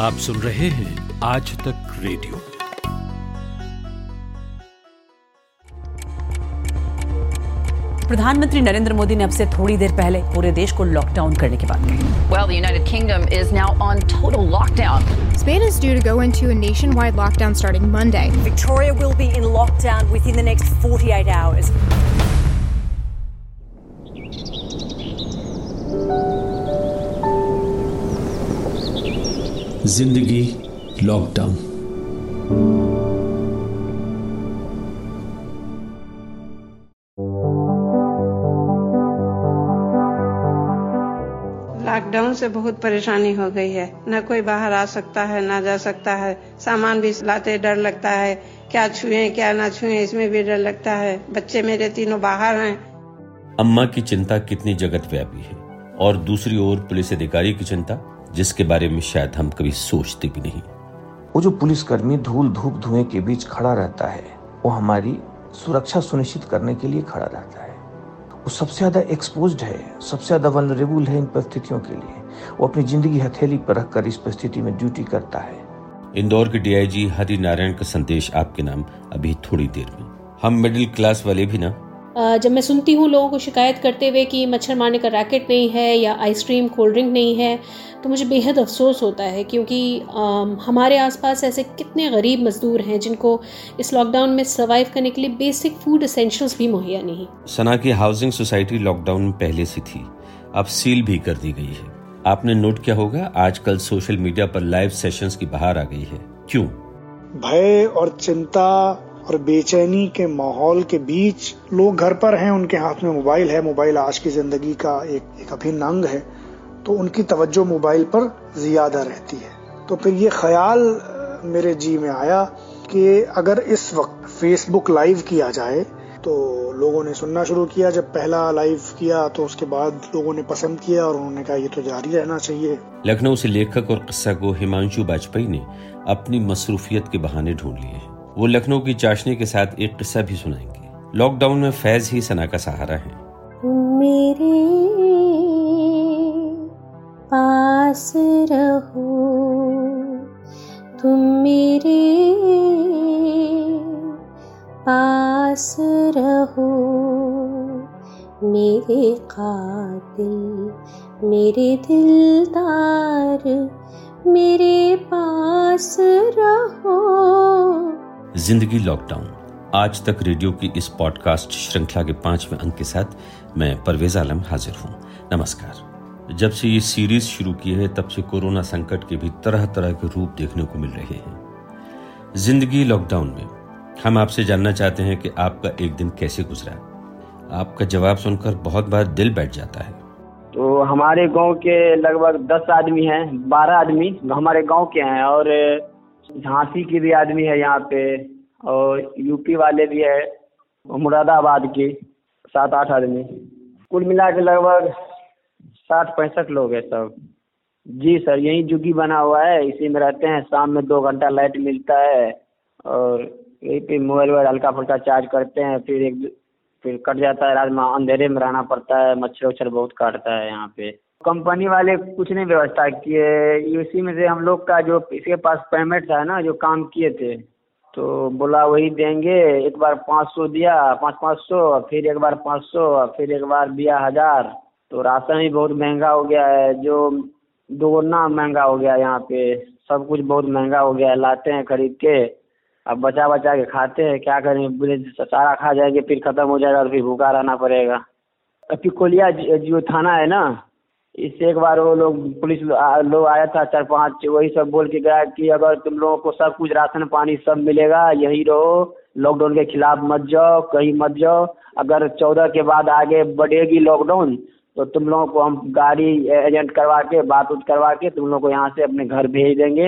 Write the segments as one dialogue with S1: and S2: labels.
S1: आप सुन रहे हैं आज तक रेडियो
S2: प्रधानमंत्री नरेंद्र मोदी ने अब से थोड़ी देर पहले पूरे देश को लॉकडाउन करने की बात कही
S3: Well, the United Kingdom is now on total lockdown.
S4: Spain is due to go into a nationwide lockdown starting Monday.
S5: Victoria will be in lockdown within the next 48 hours.
S6: Zindagi lockdown
S7: lockdown से बहुत परेशानी हो गई है। न कोई बाहर आ सकता है ना जा सकता है। सामान भी लाते डर लगता है। क्या छुए क्या ना छुए इसमें भी डर लगता है। बच्चे मेरे तीनों बाहर हैं।
S8: अम्मा की चिंता कितनी जगत व्यापी है। और दूसरी ओर पुलिस अधिकारी की चिंता? जिसके बारे में शायद हम कभी सोचते भी नहीं।
S9: वो जो पुलिसकर्मी धूल धूप धुएँ के बीच खड़ा रहता है वो हमारी सुरक्षा सुनिश्चित करने के लिए खड़ा रहता है। वो सबसे ज़्यादा एक्सपोज है सबसे ज़्यादा वनरेबल है इन परिस्थितियों के लिए। वो अपनी ज़िंदगी हथेली पर रखकर इस परिस्थिति में ड्यूटी करता है।
S8: इंदौर के डीआईजी हरि नारायण का संदेश आपके नाम अभी थोड़ी देर में। हम मिडिल क्लास वाले भी ना?
S10: जब मैं सुनती हूँ लोगों को शिकायत करते हुए कि मच्छर मारने का रैकेट नहीं है या आइसक्रीम कोल्ड ड्रिंक नहीं है तो मुझे बेहद अफसोस होता है क्योंकि हमारे आसपास ऐसे कितने गरीब मजदूर हैं जिनको इस लॉकडाउन में सर्वाइव करने के लिए बेसिक फ़ूड एसेंशियल्स भी मुहैया नहीं।
S8: सना की हाउसिंग सोसाइटी लॉकडाउन में पहले से थी अब सील भी कर दी गई है। आपने नोट किया होगा आजकल सोशल मीडिया पर लाइव सेशंस की बाहर आ गई है। क्यों?
S11: भय और चिंता और बेचैनी के माहौल के बीच लोग घर पर हैं उनके हाथ में मोबाइल है। मोबाइल आज की ज़िंदगी का एक, एक अभिन्न अंग है। तो उनकी तवज्जो मोबाइल पर ज़्यादा रहती है। तो फिर ये ख्याल मेरे जी में आया कि अगर इस वक्त फेसबुक लाइव किया जाए तो लोगों ने सुनना शुरू किया। जब पहला लाइव किया तो उसके बाद लोगों ने पसंद किया और उन्होंने कहा ये तो जारी रहना चाहिए।
S8: लखनऊ से लेखक और किस्सा को हिमांशु वाजपेयी ने अपनी मसरूफियत के बहाने ढूंढ लिए हैं। वो लखनऊ की चाशनी के साथ एक किस्सा भी सुनाएँगे। लॉकडाउन में फैज ही सना का सहारा है।
S10: मेरे पास रहो, तुम मेरे पास रहो। मेरे कातिल, मेरे दिलदार, मेरे पास रहो।
S8: ज़िंदगी लॉकडाउन। आज तक रेडियो की इस पॉडकास्ट श्रृंखला के पाँचवें अंक के साथ मैं परवेज आलम हाजिर हूँ। नमस्कार। जब से ये सीरीज़ शुरू की है, तब से कोरोना संकट के भी तरह तरह के रूप देखने को मिल रहे हैं। ज़िंदगी लॉकडाउन में, हम आपसे जानना चाहते हैं कि आपका एक दिन कैसे गुजरा। आपका जवाब सुनकर बहुत बार दिल बैठ जाता है।
S12: तो हमारे गाँव के लगभग दस आदमी हैं, बारह आदमी हमारे गाँव के हैं और झांसी के भी आदमी है यहाँ पे और यूपी वाले भी है, मुरादाबाद के सात आठ आदमी। कुल मिला के लगभग साठ पैंसठ लोग हैं सब। जी सर, यही जुगी बना हुआ है, इसी में रहते हैं। शाम में दो घंटा लाइट मिलता है और यही पे मोबाइल वोबाइल हल्का फुल्का चार्ज करते हैं, फिर एक फिर कट जाता है, रात में अंधेरे में रहना पड़ता है मच्छर उच्छर बहुत काटता है यहाँ पे। कंपनी वाले कुछ नहीं व्यवस्था किए इसी में से हम लोग का जो इसके पास पेमेंट था ना, जो काम किए थे तो बोला वही देंगे। एक बार पाँच सौ दिया, पाँच पाँच सौ, फिर एक बार पाँच सौ, फिर एक बार दिया हज़ार। तो राशन भी बहुत महँगा हो गया है। जो दोगुना महँगा हो गया है यहाँ पे। सब कुछ बहुत महँगा हो गया है। लाते हैं खरीद के। अब बचा बचा के खाते हैं। क्या करें? बोले सारा खा जाएँगे, फिर खत्म हो जाएगा तो फिर भूखा रहना पड़ेगा। पिकोलिया जो थाना है ना? इससे एक बार वो लोग, पुलिस लोग आया था चार पाँच, वही सब बोल के गया कि अगर तुम लोगों को सब कुछ राशन पानी सब मिलेगा, यही रहो लॉकडाउन के खिलाफ मत जाओ, कहीं मत जाओ। अगर चौदह के बाद आगे बढ़ेगी लॉकडाउन तो तुम लोगों को हम गाड़ी एजेंट करवा के बात उत करवा के तुम लोग को यहाँ से अपने घर भेज देंगे।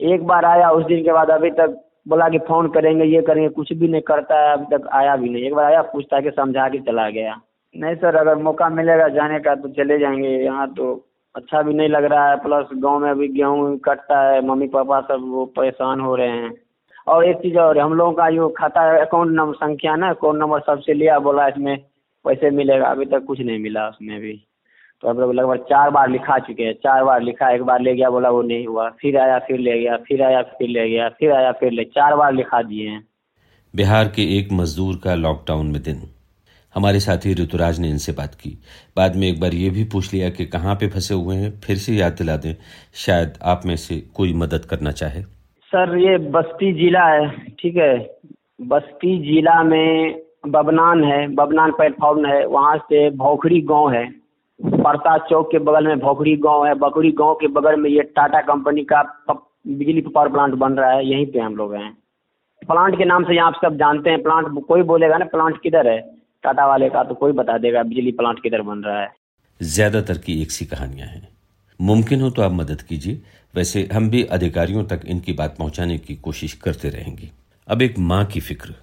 S12: एक बार आया, उस दिन के बाद अभी तक बोला कि फ़ोन करेंगे, ये करेंगे, कुछ भी नहीं करता है, अभी तक आया भी नहीं। एक बार आया, पूछता के समझा के चला गया। नहीं सर, अगर मौका मिलेगा जाने का तो चले जाएँगे। यहाँ तो अच्छा भी नहीं लग रहा है। प्लस गाँव में अभी गेहूँ कटता है। मम्मी पापा सब वो परेशान हो रहे हैं। और एक चीज़ और, हम लोगों का जो खाता अकाउंट नंबर संख्या ना, अकाउंट नंबर सबसे लिया बोला इसमें पैसे मिलेगा। अभी तक कुछ नहीं मिला उसमें भी। तो अब लगभग चार बार लिखा चुके हैं। चार बार लिखा, एक बार ले गया, बोला वो नहीं हुआ। फिर आया, फिर ले गया, फिर आया, फिर ले गया, फिर आया, फिर ले, चार बार लिखा दिए हैं।
S8: बिहार के एक मजदूर का लॉकडाउन में दिन। हमारे साथी ऋतुराज ने इनसे बात की। बाद में एक बार ये भी पूछ लिया कि कहाँ पे फंसे हुए हैं, फिर से याद दिला दें शायद आप में से कोई मदद करना चाहे।
S12: सर, ये बस्ती जिला है, ठीक है? बस्ती जिला में बबनान है, बबनान प्लेटफॉर्म है, वहाँ से भौखड़ी गाँव है। परता चौक के बगल में भौखड़ी गाँव है। बकड़ी गाँव के बगल में ये टाटा कंपनी का बिजली पावर प्लांट बन रहा है, यहीं पे हम लोग हैं। प्लांट के नाम से यहाँ आप सब जानते हैं, प्लांट कोई बोलेगा ना, प्लांट किधर है? टाटा वाले का तो कोई बता देगा बिजली प्लांट किधर बन रहा है।
S8: ज़्यादातर की एक सी कहानियाँ हैं। मुमकिन हो तो आप मदद कीजिए। वैसे हम भी अधिकारियों तक इनकी बात पहुँचाने की कोशिश करते रहेंगे। अब एक माँ की फ़िक्र।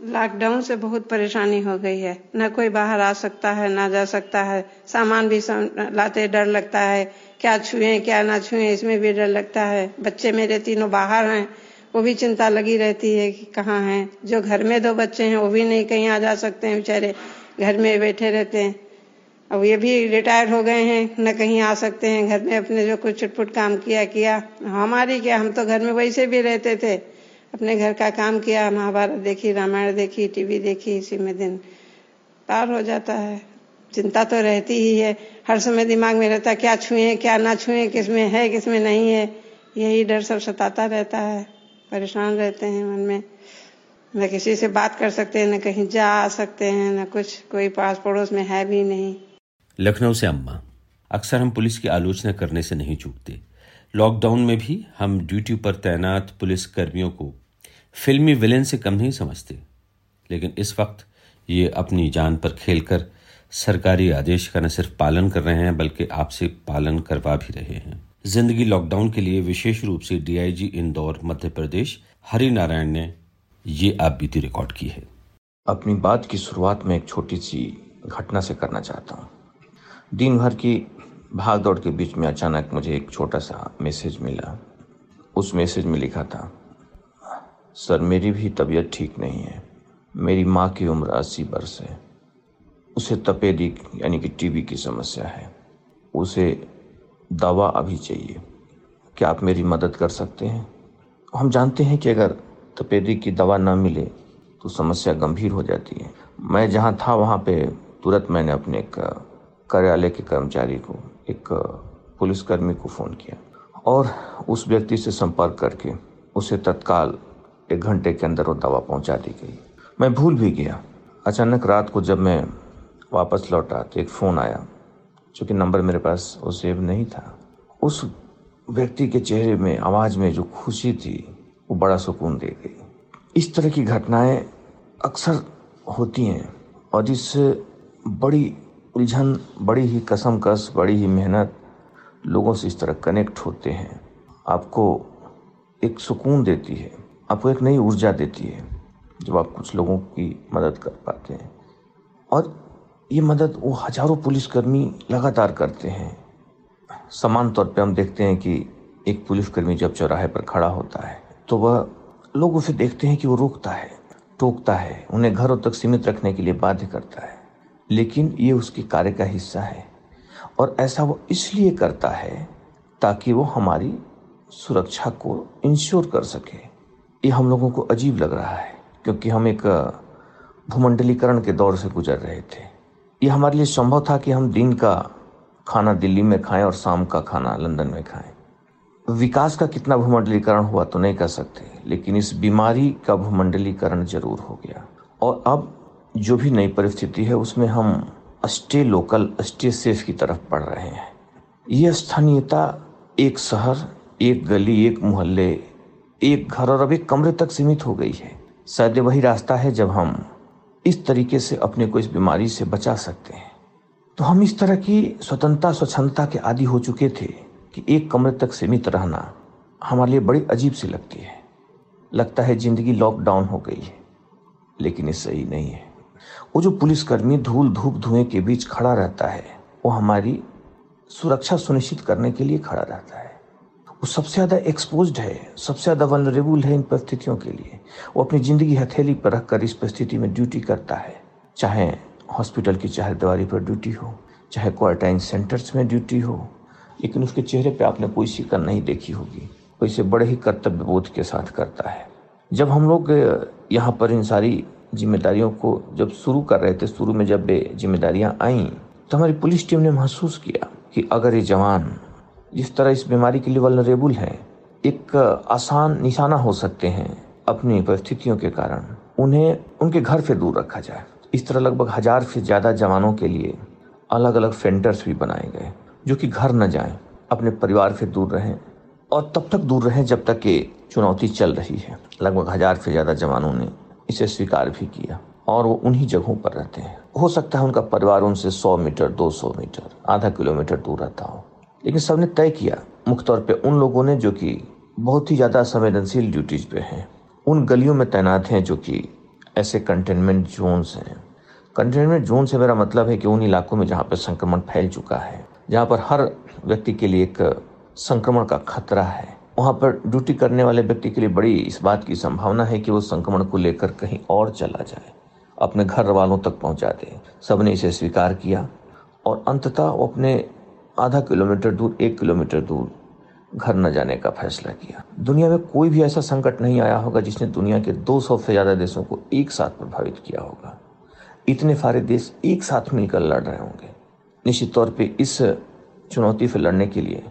S7: लॉकडाउन से बहुत परेशानी हो गई है। न कोई बाहर आ सकता है ना जा सकता है। सामान भी सम, लाते डर लगता है। क्या छुए क्या ना छुए इसमें भी डर लगता है। बच्चे मेरे तीनों बाहर हैं। वो भी चिंता लगी रहती है कि कहाँ हैं? जो घर में दो बच्चे हैं, वो भी नहीं कहीं आ जा सकते हैं बेचारे। घर में बैठे रहते हैं। अब ये भी रिटायर हो गए हैं, न कहीं आ सकते हैं। घर में अपने जो कुछ छुटपुट काम किया किया। हमारी क्या? हम तो घर में वैसे भी रहते थे। अपने घर का काम किया, महाभारत देखी, रामायण देखी टीवी देखी, इसी में दिन पार हो जाता है। चिंता तो रहती ही है। हर समय दिमाग में रहता क्या छुए, क्या ना छुए, किसमें है, किसमें नहीं है। यही डर सब सताता रहता है। परेशान रहते हैं मन में। न किसी से बात कर सकते हैं, न कहीं जा सकते हैं, न कुछ, कोई पास पड़ोस में है भी नहीं।
S8: लखनऊ से अम्मा, अक्सर हम पुलिस की आलोचना करने से नहीं चूकते। लॉकडाउन में भी हम ड्यूटी पर तैनात पुलिस कर्मियों को फिल्मी विलेन से कम नहीं समझते। लेकिन इस वक्त ये अपनी जान पर खेलकर सरकारी आदेश का न सिर्फ़ पालन कर रहे हैं, बल्कि आपसे पालन करवा भी रहे हैं। ज़िंदगी लॉकडाउन के लिए विशेष रूप से डीआईजी इंदौर, मध्य प्रदेश हरि नारायण ने ये आप बीती रिकॉर्ड की है।
S9: अपनी बात की शुरुआत में एक छोटी सी घटना से करना चाहता हूँ। दिन भर की भाग दौड़ के बीच में अचानक मुझे एक छोटा सा मैसेज मिला। उस मैसेज में लिखा था, सर, मेरी भी तबीयत ठीक नहीं है। मेरी माँ की उम्र अस्सी वर्ष है। उसे तपेदिक यानी कि टीबी की समस्या है। उसे दवा अभी चाहिए। क्या आप मेरी मदद कर सकते हैं? हम जानते हैं कि अगर तपेदिक की दवा न मिले तो समस्या गंभीर हो जाती है। मैं जहाँ था, वहाँ पे तुरंत मैंने अपने एक कार्यालय के कर्मचारी को, एक पुलिसकर्मी को फ़ोन किया और उस व्यक्ति से संपर्क करके उसे तत्काल एक घंटे के अंदर वो दवा पहुँचा दी गई। मैं भूल भी गया। अचानक रात को जब मैं वापस लौटा तो एक फ़ोन आया। चूँकि नंबर मेरे पास वो सेव नहीं था। उस व्यक्ति के चेहरे में, आवाज़ में जो खुशी थी, वो बड़ा सुकून दे गई। इस तरह की घटनाएँ अक्सर होती हैं और इससे बड़ी उलझन, बड़ी ही कसम कस, बड़ी ही मेहनत लोगों से इस तरह कनेक्ट होते हैं। आपको एक सुकून देती है, आपको एक नई ऊर्जा देती है, जब आप कुछ लोगों की मदद कर पाते हैं। और ये मदद वो हज़ारों पुलिसकर्मी लगातार करते हैं। समान तौर पे हम देखते हैं कि एक पुलिसकर्मी जब चौराहे पर खड़ा होता है तो वह लोग उसे देखते हैं कि वो रोकता है, टोकता है, उन्हें घरों तक सीमित रखने के लिए बाध्य करता है। लेकिन ये उसके कार्य का हिस्सा है और ऐसा वो इसलिए करता है ताकि वो हमारी सुरक्षा को इंश्योर कर सके। ये हम लोगों को अजीब लग रहा है, क्योंकि हम एक भूमंडलीकरण के दौर से गुजर रहे थे। ये हमारे लिए संभव था कि हम दिन का खाना दिल्ली में खाएँ और शाम का खाना लंदन में खाएँ। विकास का कितना भूमंडलीकरण हुआ तो नहीं कह सकते, लेकिन इस बीमारी का भूमंडलीकरण ज़रूर हो गया। और अब जो भी नई परिस्थिति है, उसमें हम स्टे लोकल, स्टे सेफ़ की तरफ़ बढ़ रहे हैं। यह स्थानीयता, एक शहर, एक गली, एक मोहल्ले, एक घर और अब एक कमरे तक सीमित हो गई है। शायद वही रास्ता है जब हम इस तरीके से अपने को इस बीमारी से बचा सकते हैं। तो हम इस तरह की स्वतंत्रता, स्वच्छंदता के आदि हो चुके थे कि एक कमरे तक सीमित रहना हमारे लिए बड़ी अजीब सी लगती है। लगता है ज़िंदगी लॉकडाउन हो गई है, लेकिन ये सही नहीं है। वो जो पुलिसकर्मी धूल धूप धुएँ के बीच खड़ा रहता है, वो हमारी सुरक्षा सुनिश्चित करने के लिए खड़ा रहता है। वो सबसे ज़्यादा एक्सपोज है, सबसे ज़्यादा वनरेबल है इन परिस्थितियों के लिए। वो अपनी ज़िंदगी हथेली पर रखकर इस परिस्थिति में ड्यूटी करता है। चाहे हॉस्पिटल की, चाहे दीवारी पर ड्यूटी हो, चाहे क्वारंटाइन सेंटर्स में ड्यूटी हो, लेकिन उसके चेहरे पे आपने कोई शिकन नहीं देखी होगी। वो इसे बड़े ही कर्तव्य बोध के साथ करता है। जब हम लोग यहाँ पर इन सारी जिम्मेदारियों को जब शुरू कर रहे थे, शुरू में जब जिम्मेदारियाँ आई तो हमारी पुलिस टीम ने महसूस किया कि अगर ये जवान जिस तरह इस बीमारी के लिए वलनरेबल हैं, एक आसान निशाना हो सकते हैं अपनी परिस्थितियों के कारण। उन्हें, उनके घर से दूर रखा जाए। इस तरह लगभग हज़ार से ज़्यादा जवानों के लिए अलग अलग सेंटर्स भी बनाए गए, जो कि घर न जाएँ, अपने परिवार से दूर रहें और तब तक दूर रहें जब तक ये चुनौती चल रही है। लगभग हज़ार से ज़्यादा जवानों ने इसे स्वीकार भी किया और वो उन्हीं जगहों पर रहते हैं। हो सकता है उनका परिवार उनसे 100 मीटर 200 मीटर, आधा किलोमीटर दूर रहता हो। लेकिन सबने तय किया, मुख्य तौर पर उन लोगों ने जो कि बहुत ही ज़्यादा संवेदनशील ड्यूटीज़ पे हैं। उन गलियों में तैनात हैं जो कि ऐसे कंटेनमेंट जोन्स हैं। कंटेनमेंट जोन से मेरा मतलब है कि उन इलाकों में जहाँ पर संक्रमण फैल चुका है, जहाँ पर हर व्यक्ति के लिए एक संक्रमण का खतरा है। वहाँ पर ड्यूटी करने वाले व्यक्ति के लिए बड़ी इस बात की संभावना है कि वो संक्रमण को लेकर कहीं और चला जाए, अपने घर वालों तक पहुँचा दे। सबने इसे स्वीकार किया और अंततः वो अपने आधा किलोमीटर दूर, एक किलोमीटर दूर घर न जाने का फैसला किया। दुनिया में कोई भी ऐसा संकट नहीं आया होगा जिसने दुनिया के 200 से ज़्यादा देशों को एक साथ प्रभावित किया होगा। इतने सारे देश एक साथ मिलकर लड़ रहे होंगे। निश्चित तौर पे इस चुनौती से लड़ने के लिए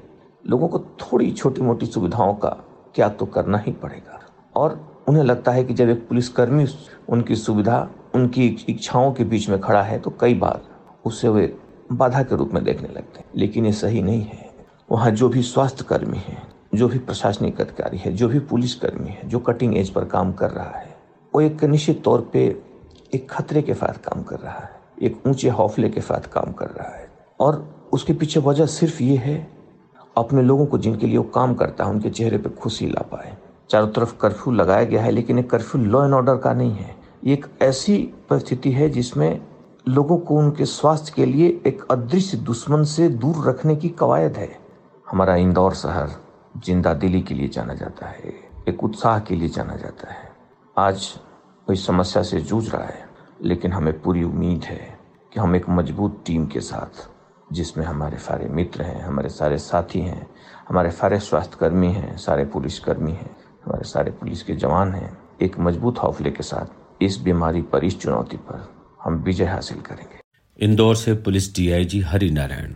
S9: लोगों को थोड़ी छोटी मोटी सुविधाओं का त्याग तो करना ही पड़ेगा। और उन्हें लगता है कि जब एक पुलिसकर्मी उनकी सुविधा, उनकी इच्छाओं के बीच में खड़ा है तो कई बार उससे वे बाधा के रूप में देखने लगते हैं। लेकिन ये सही नहीं है। वहाँ जो भी स्वास्थ्य कर्मी है, जो भी प्रशासनिक अधिकारी है, जो भी पुलिस कर्मी है, जो कटिंग एज पर काम कर रहा है, वो एक निश्चित तौर पे एक खतरे के साथ काम कर रहा है, एक ऊँचे हौफले के साथ काम कर रहा है। और उसके पीछे वजह सिर्फ़ ये है, अपने लोगों को जिनके लिए वो काम करता है, उनके चेहरे पर खुशी ला पाए। चारों तरफ़ कर्फ्यू लगाया गया है, लेकिन एक कर्फ्यू लॉ एंड ऑर्डर का नहीं है। ये एक ऐसी परिस्थिति है जिसमें लोगों को उनके स्वास्थ्य के लिए एक अदृश्य दुश्मन से दूर रखने की कवायद है। हमारा इंदौर शहर ज़िंदा दिली के लिए जाना जाता है, एक उत्साह के लिए जाना जाता है। आज कोई समस्या से जूझ रहा है, लेकिन हमें पूरी उम्मीद है कि हम एक मज़बूत टीम के साथ, जिसमें हमारे सारे मित्र हैं, हमारे सारे साथी हैं, हमारे सारे स्वास्थ्यकर्मी हैं, सारे पुलिसकर्मी हैं, हमारे सारे पुलिस के जवान हैं, एक मज़बूत हौसले के साथ इस बीमारी पर, इस चुनौती पर। हम विजय हासिल करेंगे।
S8: इंदौर से पुलिस डीआईजी हरि नारायण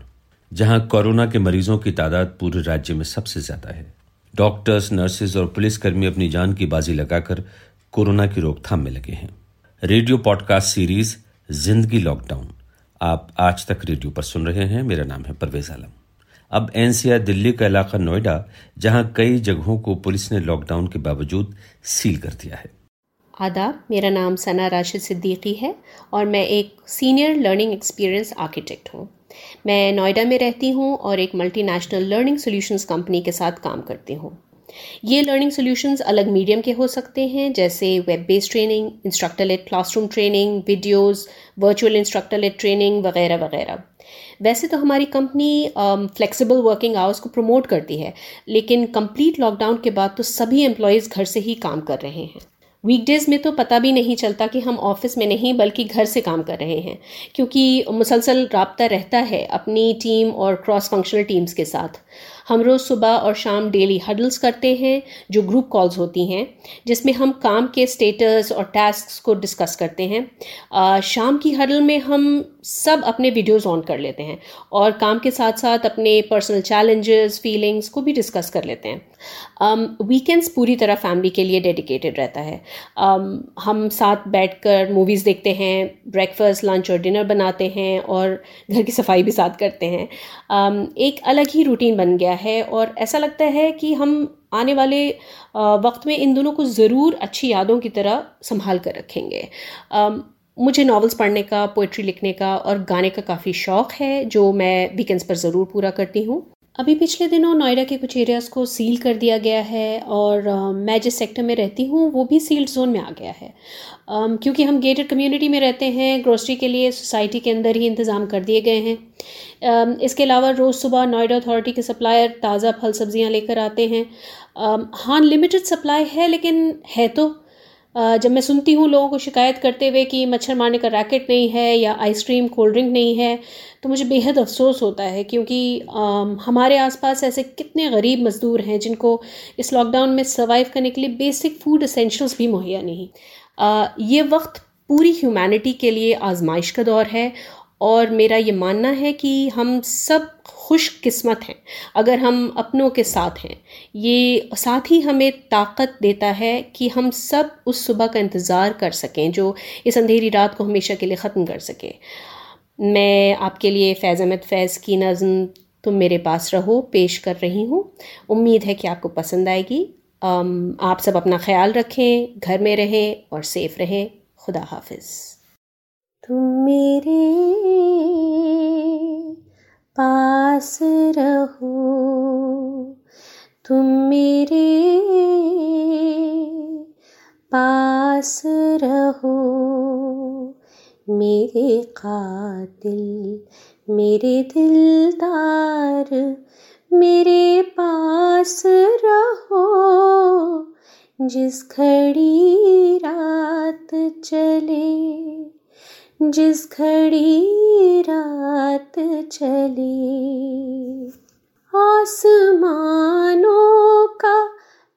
S8: जहाँ कोरोना के मरीजों की तादाद पूरे राज्य में सबसे ज़्यादा है। डॉक्टर्स नर्सेज और पुलिसकर्मी अपनी जान की बाजी लगाकर कोरोना की रोकथाम में लगे हैं। Radio podcast series, Zindagi lockdown. आप आज तक रेडियो पर सुन रहे हैं। मेरा नाम है परवेज आलम। अब एनसीआर दिल्ली का इलाका नोएडा, जहाँ कई जगहों को पुलिस ने लॉकडाउन के बावजूद सील कर दिया है।
S13: आदाब, मेरा नाम सना राशिद सिद्दीकी है और मैं एक सीनियर लर्निंग एक्सपीरियंस आर्किटेक्ट हूँ। मैं नोएडा में रहती हूँ और एक मल्टीनेशनल लर्निंग सॉल्यूशंस कंपनी के साथ काम करती हूँ। ये लर्निंग सॉल्यूशंस अलग मीडियम के हो सकते हैं, जैसे web based training instructor led classroom training videos virtual instructor led training वगैरह वगैरह। वैसे तो हमारी कंपनी फ्लेक्सिबल वर्किंग आवर्स को प्रमोट करती है, लेकिन कंप्लीट लॉकडाउन के बाद तो सभी एम्प्लॉयज़ घर से ही काम कर रहे हैं। वीकडेज में तो पता भी नहीं चलता कि हम ऑफ़िस में नहीं, बल्कि घर से काम कर रहे हैं। क्योंकि मुसलसल रबता रहता है अपनी टीम और क्रॉस फंक्शनल टीम्स के साथ। हम रोज़ सुबह और शाम डेली हडल्स करते हैं जो ग्रुप कॉल्स होती हैं जिसमें हम काम के स्टेटस और टास्क को डिस्कस करते हैं। आ, शाम की हडल में हम सब अपने वीडियोस ऑन कर लेते हैं और काम के साथ साथ अपने पर्सनल चैलेंजेस फीलिंग्स को भी डिस्कस कर लेते हैं। वीकेंड्स um, पूरी तरह फैमिली के लिए डेडिकेटेड रहता है। um, हम साथ बैठकर मूवीज़ देखते हैं ब्रेकफास्ट लंच और डिनर बनाते हैं और घर की सफ़ाई भी साथ करते हैं। um, एक अलग ही रूटीन बन गया है और ऐसा लगता है कि हम आने वाले वक्त में इन दोनों को ज़रूर अच्छी यादों की तरह संभाल कर रखेंगे। मुझे नॉवेल्स पढ़ने का पोइट्री लिखने का और गाने का काफ़ी शौक़ है, जो मैं वीकेंड्स पर ज़रूर पूरा करती हूँ। अभी पिछले दिनों नोएडा के कुछ एरियाज़ को सील कर दिया गया है और मैं जिस सेक्टर में रहती हूँ, वो भी सील्ड जोन में आ गया है। क्योंकि हम गेटेड कम्युनिटी में रहते हैं ग्रोसरी के लिए सोसाइटी के अंदर ही इंतज़ाम कर दिए गए हैं। इसके अलावा रोज़ सुबह नोएडा अथॉरिटी के सप्लायर ताज़ा फल सब्ज़ियाँ लेकर आते हैं। हाँ लिमिटेड सप्लाई है, लेकिन है तो।
S10: जब मैं सुनती हूँ लोगों को शिकायत करते हुए कि मच्छर मारने का रैकेट नहीं है या आइसक्रीम कोल्ड ड्रिंक नहीं है तो मुझे बेहद अफसोस होता है क्योंकि हमारे आसपास ऐसे कितने गरीब मज़दूर हैं जिनको इस लॉकडाउन में सर्वाइव करने के लिए बेसिक फ़ूड असेंशल्स भी मुहैया नहीं। ये वक्त पूरी ह्यूमैनिटी के लिए आजमाइश का दौर है और मेरा ये मानना है कि हम सब खुश किस्मत हैं, अगर हम अपनों के साथ हैं। ये साथ ही हमें ताकत देता है कि हम सब उस सुबह का इंतज़ार कर सकें, जो इस अंधेरी रात को हमेशा के लिए ख़त्म कर सके। मैं आपके लिए फैज़ अहमद, फैज़ की नज़म तुम मेरे पास रहो, पेश कर रही हूँ। उम्मीद है कि आपको पसंद आएगी। आप सब अपना ख्याल रखें, घर में रहें और सेफ़ रहें। खुदा हाफिज़। तुम मेरे पास रहो। तुम मेरे पास रहो। मेरे कातिल, मेरे दिलदार, मेरे पास रहो। जिस घड़ी रात चले जिस घड़ी रात चली। आसमानों का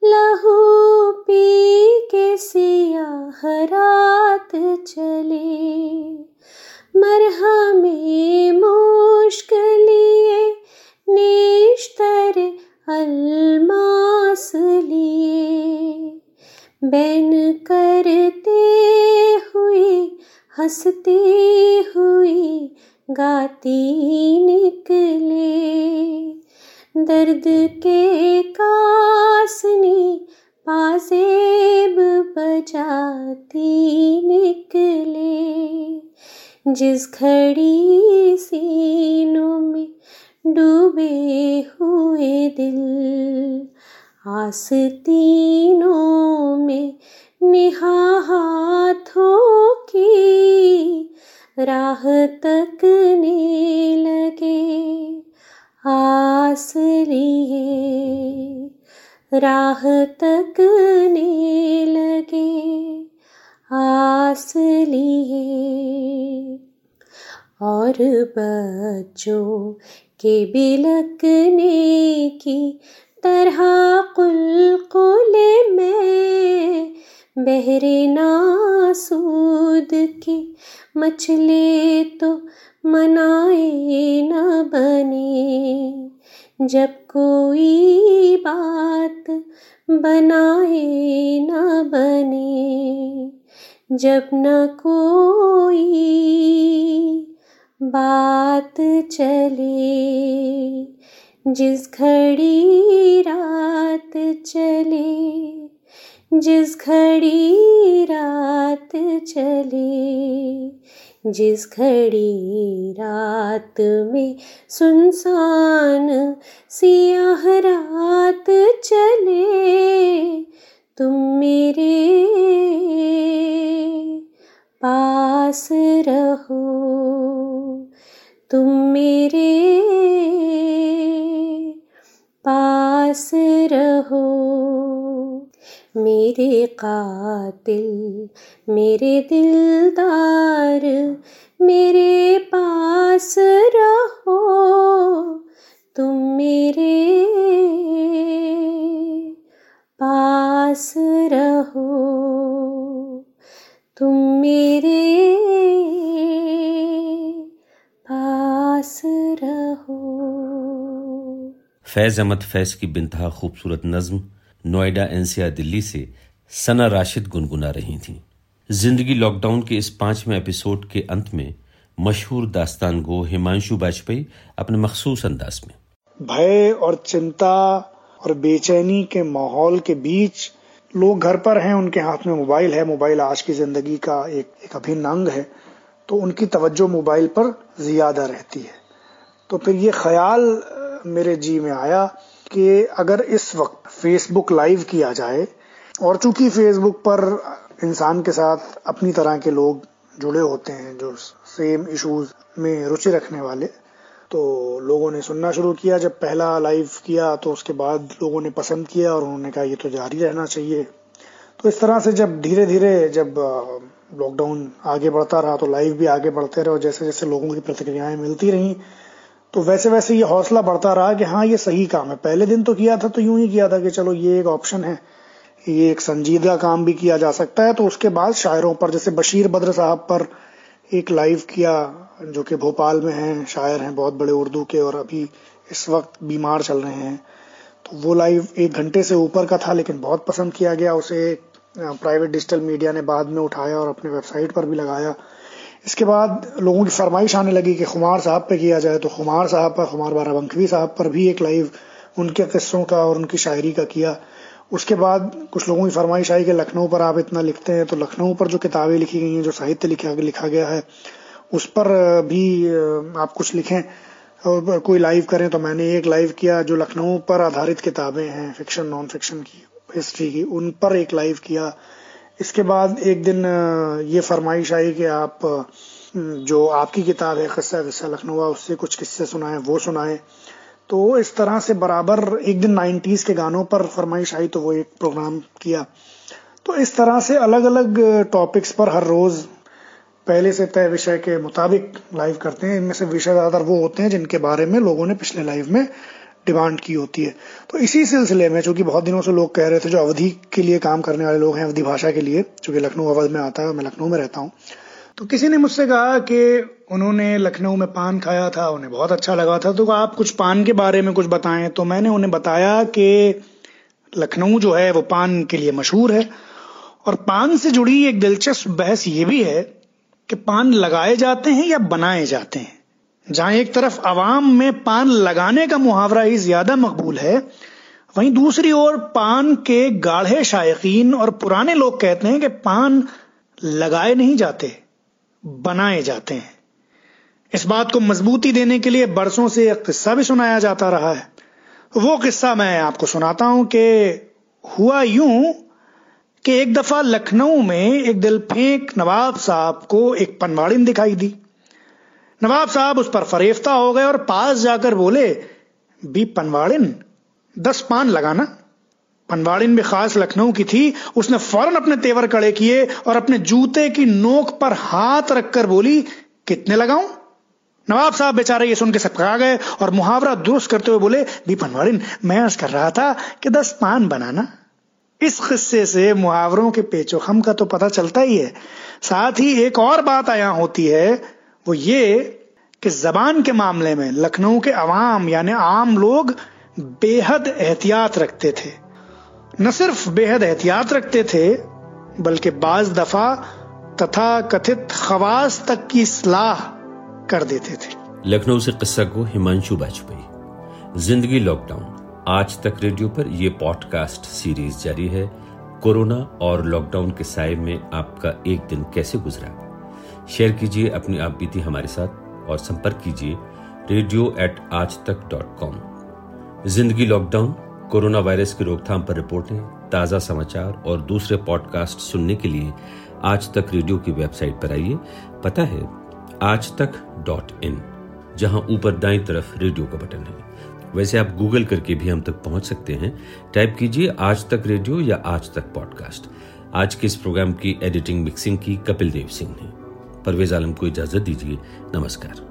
S10: लहू पी के सियाह रात चले। मरहमे मुश्क लिए, निश्तर अलमास लिए। बैन करते हंसती हुई गाती निकले। दर्द के कासनी पाजेब बजाती निकले। जिस घड़ी सीनों में डूबे हुए दिल आस्तीनों में निहा हाथों की राह तकने लगे आस लिए, राह तकने लगे आस लिए। और बच्चों के बिलकने की तरह कुल कुल में बहरे नासूद की मछली तो मनाए न बने। जब कोई बात बनाए न बने, जब न कोई बात चले। जिस घड़ी रात चले जिस घड़ी रात चले, जिस घड़ी रात में सुनसान सियाह रात चले, तुम मेरे पास रहो, तुम मेरे पास रहो। मेरे कातिल, मेरे दिलदार, मेरे पास रहो, तुम मेरे पास रहो, तुम मेरे पास रहो।
S8: फैज़ अहमद फैज़ की बिनतहा खूबसूरत नज्म नोएडा, एनसीआर, दिल्ली से सना राशिद गुनगुना रही थीं। ज़िंदगी लॉकडाउन के इस पाँचवें एपिसोड के अंत में मशहूर दास्तान गो हिमांशु वाजपेयी अपने मखसूस अंदाज में।
S11: भय और चिंता और बेचैनी के माहौल के बीच लोग घर पर हैं, उनके हाथ में मोबाइल है। मोबाइल आज की ज़िंदगी का एक एक अभिन्न अंग है। तो उनकी तवज्जो मोबाइल पर ज़्यादा रहती है। तो फिर ये ख्याल मेरे जी में आया कि अगर इस वक्त फेसबुक लाइव किया जाए, और चूँकि फेसबुक पर इंसान के साथ अपनी तरह के लोग जुड़े होते हैं, जो सेम इश्यूज़ में रुचि रखने वाले तो लोगों ने सुनना शुरू किया। जब पहला लाइव किया तो उसके बाद लोगों ने पसंद किया और उन्होंने कहा, ये तो जारी रहना चाहिए। तो इस तरह से जब धीरे धीरे जब लॉकडाउन आगे बढ़ता रहा तो लाइव भी आगे बढ़ते रहे, और जैसे जैसे लोगों की प्रतिक्रियाएँ मिलती रही तो वैसे वैसे ये हौसला बढ़ता रहा कि हाँ ये सही काम है। पहले दिन तो किया था तो यूँ ही किया था कि चलो ये एक ऑप्शन है। ये एक संजीदा काम भी किया जा सकता है। तो उसके बाद शायरों पर, जैसे बशीर बद्र साहब पर एक लाइव किया, जो कि भोपाल में हैं, शायर हैं बहुत बड़े उर्दू के और अभी इस वक्त बीमार चल रहे हैं। तो वो लाइव एक घंटे से ऊपर का था, लेकिन बहुत पसंद किया गया। उसे प्राइवेट डिजिटल मीडिया ने बाद में उठाया और अपने वेबसाइट पर भी लगाया। इसके बाद लोगों की फरमाइश आने लगी कि खुमार साहब पे किया जाए तो खुमार साहब पर, खुमार बाराबंकवी साहब पर भी एक लाइव उनके किस्सों का और उनकी शायरी का किया। उसके बाद कुछ लोगों की फरमाइश आई कि लखनऊ पर आप इतना लिखते हैं तो लखनऊ पर जो किताबें लिखी गई हैं, जो साहित्य लिखा लिखा गया है, उस पर भी आप कुछ लिखें और कोई लाइव करें तो मैंने एक लाइव किया जो लखनऊ पर आधारित किताबें हैं फिक्शन नॉन फिक्शन की हिस्ट्री की, उन पर एक लाइव किया। इसके बाद एक दिन ये फरमाइश आई कि आप जो आपकी किताब है, किस्सा किस्सा लखनऊ उससे कुछ किस्से सुनाए, वो सुनाए। तो इस तरह से बराबर एक दिन नाइन्टीज के गानों पर फरमाइश आई तो वो एक प्रोग्राम किया। तो इस तरह से अलग अलग टॉपिक्स पर हर रोज पहले से तय विषय के मुताबिक लाइव करते हैं। इनमें से विषय ज़्यादातर वो होते हैं जिनके बारे में लोगों ने पिछले लाइव में डिमांड की होती है। तो इसी सिलसिले में, चूँकि बहुत दिनों से लोग कह रहे थे जो अवधि के लिए काम करने वाले लोग हैं, अवधि भाषा के लिए, चूँकि लखनऊ अवध में आता है मैं लखनऊ में रहता हूँ तो किसी ने मुझसे कहा कि उन्होंने लखनऊ में पान खाया था, उन्हें बहुत अच्छा लगा था तो आप कुछ पान के बारे में कुछ बताएँ। तो मैंने उन्हें बताया कि लखनऊ जो है, वो पान के लिए मशहूर है, और पान से जुड़ी एक दिलचस्प बहस ये भी है कि पान लगाए जाते हैं या बनाए जाते हैं। जहाँ एक तरफ़ आवाम में पान लगाने का मुहावरा ही ज़्यादा मकबूल है, वहीं दूसरी ओर पान के गाढ़े शायकीन और पुराने लोग कहते हैं कि पान लगाए नहीं जाते, बनाए जाते हैं। इस बात को मजबूती देने के लिए बरसों से एक किस्सा भी सुनाया जाता रहा है। वो किस्सा मैं आपको सुनाता हूँ कि हुआ यूँ कि एक दफ़ा लखनऊ में एक दिल फेंक नवाब साहब को एक पनवाड़िन दिखाई दी। नवाब साहब उस पर फरेफ्ता हो गए और पास जाकर बोले, बी पनवाड़िन, दस पान लगाना। पनवाड़िन भी खास लखनऊ की थी। उसने फ़ौरन अपने तेवर कड़े किए और अपने जूते की नोक पर हाथ रखकर बोली, कितने लगाऊँ? नवाब साहब बेचारे ये सुन के सबका गए और मुहावरा दुरुस्त करते हुए बोले, बी पनवाड़िन, मैं अर्ज़ कर रहा था कि दस पान बनाना। इस किस्से से मुहावरों के पेचोखम का तो पता चलता ही है। साथ ही एक और बात आया होती है वो ये कि जबान के मामले में, लखनऊ के अवाम, यानी आम लोग, बेहद एहतियात रखते थे। न सिर्फ़ बेहद एहतियात रखते थे, बल्कि बाज दफ़ा तथा कथित खवास तक की सलाह कर देते थे।
S8: लखनऊ से किस्सा को हिमांशु वाजपेयी ज़िंदगी लॉकडाउन। आज तक रेडियो पर यह पॉडकास्ट सीरीज़ जारी है। कोरोना और लॉकडाउन के साय में आपका एक दिन कैसे गुजरा? शेयर कीजिए अपनी आप बीती हमारे साथ और संपर्क कीजिए रेडियो एट आज तक डॉट कॉम ज़िंदगी लॉकडाउन कोरोना वायरस की रोकथाम पर रिपोर्टें, ताज़ा समाचार और दूसरे पॉडकास्ट सुनने के लिए आज तक रेडियो की वेबसाइट पर आइए। पता है, आज तक डॉट इन जहाँ ऊपर दाई तरफ़ रेडियो का बटन है। वैसे आप गूगल करके भी हम तक पहुँच सकते हैं। टाइप कीजिए आज तक रेडियो या आज तक पॉडकास्ट आज के इस प्रोग्राम की एडिटिंग मिक्सिंग की कपिल देव सिंह ने। परवेज आलम को इजाज़त दीजिए। नमस्कार।